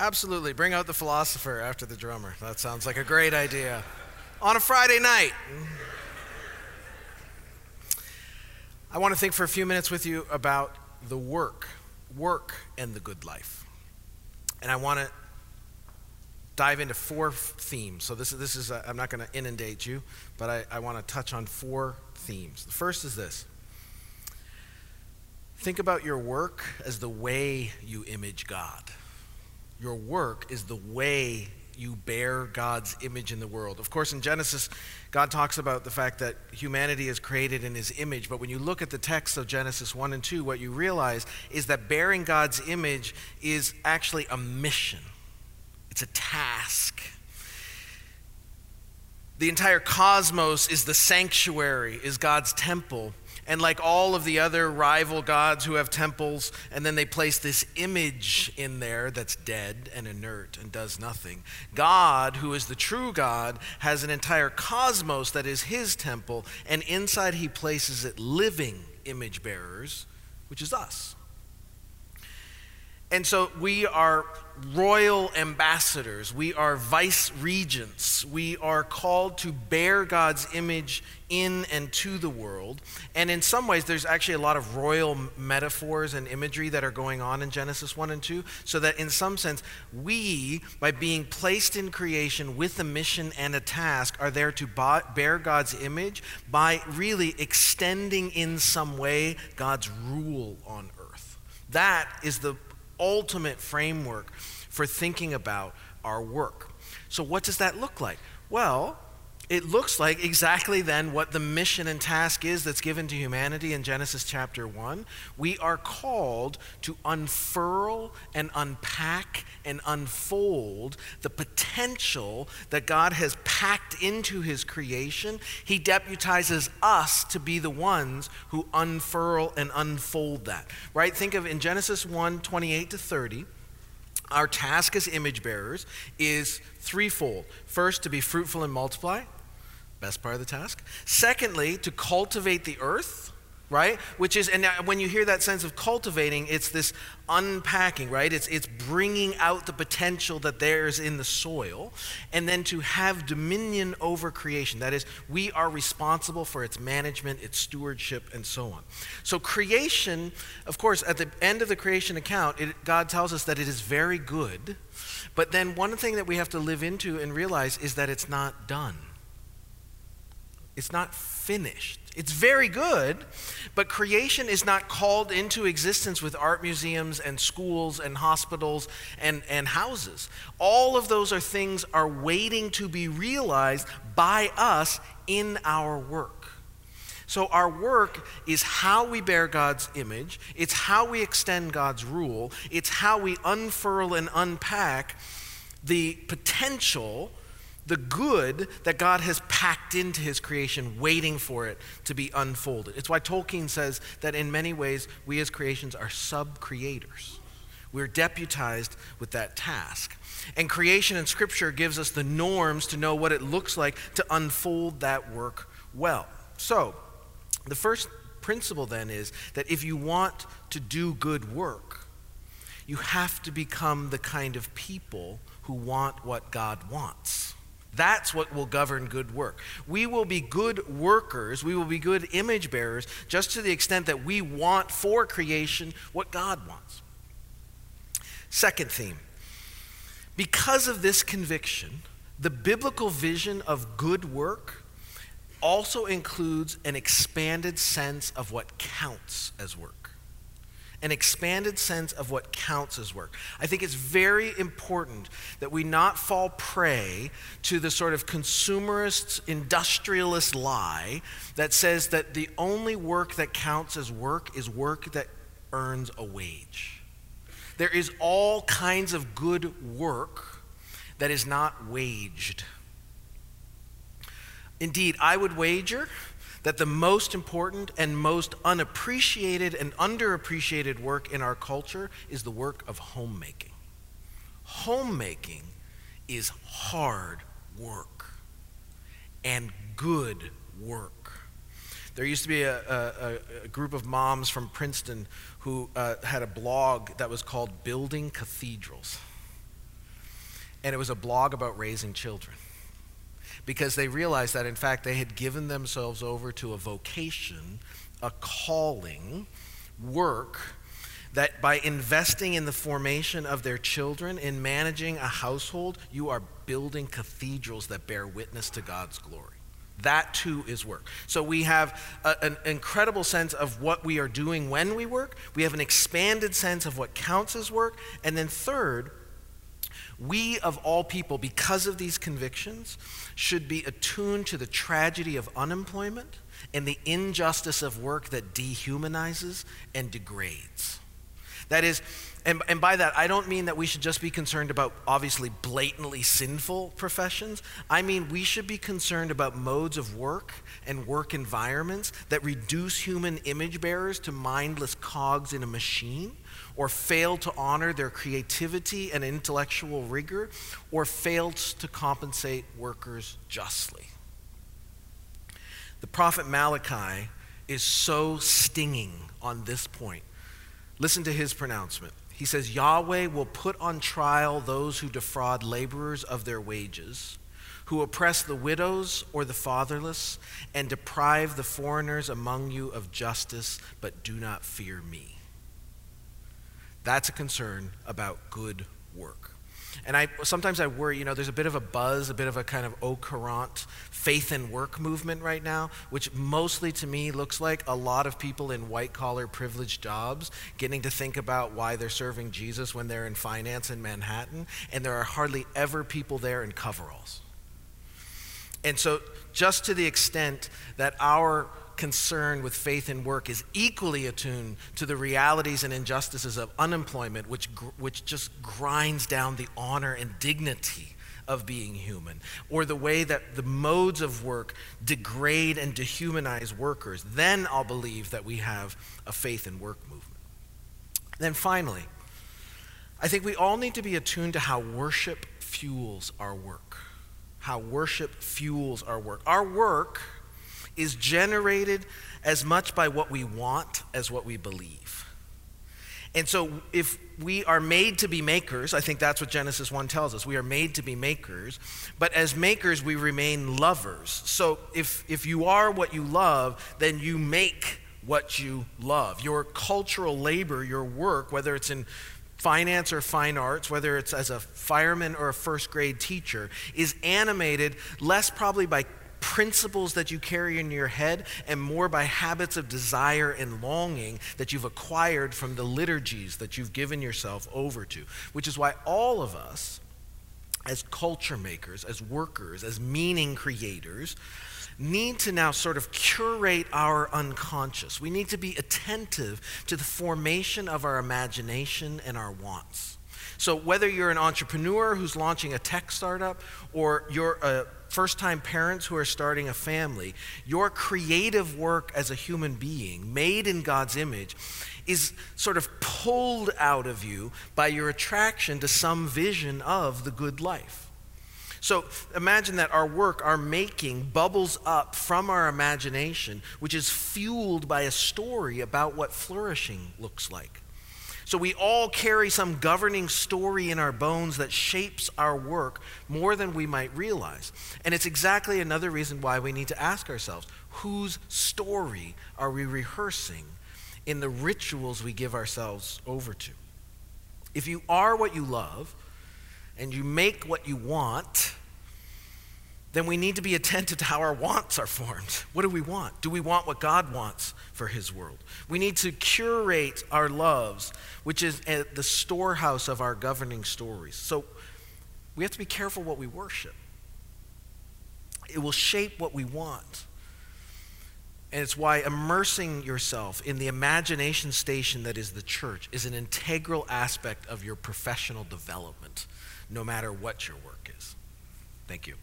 Absolutely. Bring out the philosopher after the drummer. That sounds like a great idea. On a Friday night. I want to think for a few minutes with you about the work, work and the good life. And I want to dive into four themes. So this is, this is uh, i am not going to inundate you, but I, I want to touch on four themes. The first is this. Think about your work as the way you image God your work is the way you bear God's image in the world. Of course, in Genesis, God talks about the fact that humanity is created in his image, but when you look at the text of Genesis 1 and 2, what you realize is that bearing God's image is actually a mission, it's a task. The entire cosmos is the sanctuary, is God's temple. And like all of the other rival gods who have temples, and then they place this image in there that's dead and inert and does nothing. God, who is the true God, has an entire cosmos that is his temple, and inside he places it living image bearers, which is us. And so we are royal ambassadors. We are vice regents. We are called to bear God's image in and to the world. And in some ways, there's actually a lot of royal metaphors and imagery that are going on in Genesis 1 and 2. So that in some sense, we, by being placed in creation with a mission and a task, are there to bear God's image by really extending in some way God's rule on earth. That is the ultimate framework for thinking about our work. So, what does that look like? Well, it looks like exactly then what the mission and task is that's given to humanity in Genesis chapter 1. We are called to unfurl and unpack and unfold the potential that God has packed into his creation. He deputizes us to be the ones who unfurl and unfold that. Right? Think of in Genesis 1 28 to 30 our task as image bearers is threefold. First, to be fruitful and multiply. Best part of the task. Secondly, to cultivate the earth, right? Which is, and when you hear that sense of cultivating, it's this unpacking, right? It's, it's bringing out the potential that there's in the soil, and then to have dominion over creation. That is, we are responsible for its management, its stewardship, and so on. So, creation, of course, at the end of the creation account, it, God tells us that it is very good. But then, one thing that we have to live into and realize is that it's not done. It's not finished. It's very good, but creation is not called into existence with art museums and schools and hospitals and, and houses. All of those are things are waiting to be realized by us in our work. So, our work is how we bear God's image, it's how we extend God's rule, it's how we unfurl and unpack the potential the good that God has packed into his creation, waiting for it to be unfolded. It's why Tolkien says that in many ways, we as creations are sub creators. We're deputized with that task. And creation in Scripture gives us the norms to know what it looks like to unfold that work well. So, the first principle then is that if you want to do good work, you have to become the kind of people who want what God wants. That's what will govern good work. We will be good workers, we will be good image bearers, just to the extent that we want for creation what God wants. Second theme because of this conviction, the biblical vision of good work also includes an expanded sense of what counts as work an expanded sense of what counts as work. I think it's very important that we not fall prey to the sort of consumerist, industrialist lie that says that the only work that counts as work is work that earns a wage. There is all kinds of good work that is not waged. Indeed, I would wager that the most important and most unappreciated and underappreciated work in our culture is the work of homemaking. Homemaking is hard work and good work. There used to be a, a, a group of moms from Princeton who uh, had a blog that was called Building Cathedrals. and it was a blog about raising children. Because they realized that, in fact, they had given themselves over to a vocation, a calling, work that by investing in the formation of their children, in managing a household, you are building cathedrals that bear witness to God's glory. That too is work. So we have a, an incredible sense of what we are doing when we work. We have an expanded sense of what counts as work. And then, third, we of all people, because of these convictions, should be attuned to the tragedy of unemployment and the injustice of work that dehumanizes and degrades. That is, and, and by that, I don't mean that we should just be concerned about obviously blatantly sinful professions. I mean, we should be concerned about modes of work and work environments that reduce human image bearers to mindless cogs in a machine, or fail to honor their creativity and intellectual rigor, or fail to compensate workers justly. The prophet Malachi is so stinging on this point Listen to his pronouncement. He says, Yahweh will put on trial those who defraud laborers of their wages, who oppress the widows or the fatherless, and deprive the foreigners among you of justice, but do not fear me. That's a concern about good work. And I sometimes I worry, you know, there's a bit of a buzz, a bit of a kind of au courant faith and work movement right now, which mostly to me looks like a lot of people in white collar privileged jobs getting to think about why they're serving Jesus when they're in finance in Manhattan, and there are hardly ever people there in coveralls. And so, just to the extent that our concern with faith and work is equally attuned to the realities and injustices of unemployment, which, which just grinds down the honor and dignity of being human, or the way that the modes of work degrade and dehumanize workers, then I'll believe that we have a faith and work movement. Then finally, I think we all need to be attuned to how worship fuels our work. How worship fuels our work. Our work is generated as much by what we want as what we believe. And so, if we are made to be makers, I think that's what Genesis 1 tells us. We are made to be makers, but as makers, we remain lovers. So, if, if you are what you love, then you make what you love. Your cultural labor, your work, whether it's in finance or fine arts, whether it's as a fireman or a first grade teacher, is animated less probably by principles that you carry in your head and more by habits of desire and longing that you've acquired from the liturgies that you've given yourself over to. Which is why all of us, as culture makers, as workers, as meaning creators, need to now sort of curate our unconscious. We need to be attentive to the formation of our imagination and our wants. So, whether you're an entrepreneur who's launching a tech startup or you're a first time parents who are starting a family, your creative work as a human being, made in God's image, is sort of pulled out of you by your attraction to some vision of the good life. So imagine that our work, our making, bubbles up from our imagination, which is fueled by a story about what flourishing looks like. So we all carry some governing story in our bones that shapes our work more than we might realize. And it's exactly another reason why we need to ask ourselves whose story are we rehearsing in the rituals we give ourselves over to? If you are what you love and you make what you want, then we need to be attentive to how our wants are formed. What do we want? Do we want what God wants for His world? We need to curate our loves, which is the storehouse of our governing stories. So we have to be careful what we worship. It will shape what we want. And it's why immersing yourself in the imagination station that is the church is an integral aspect of your professional development, no matter what your work is. Thank you.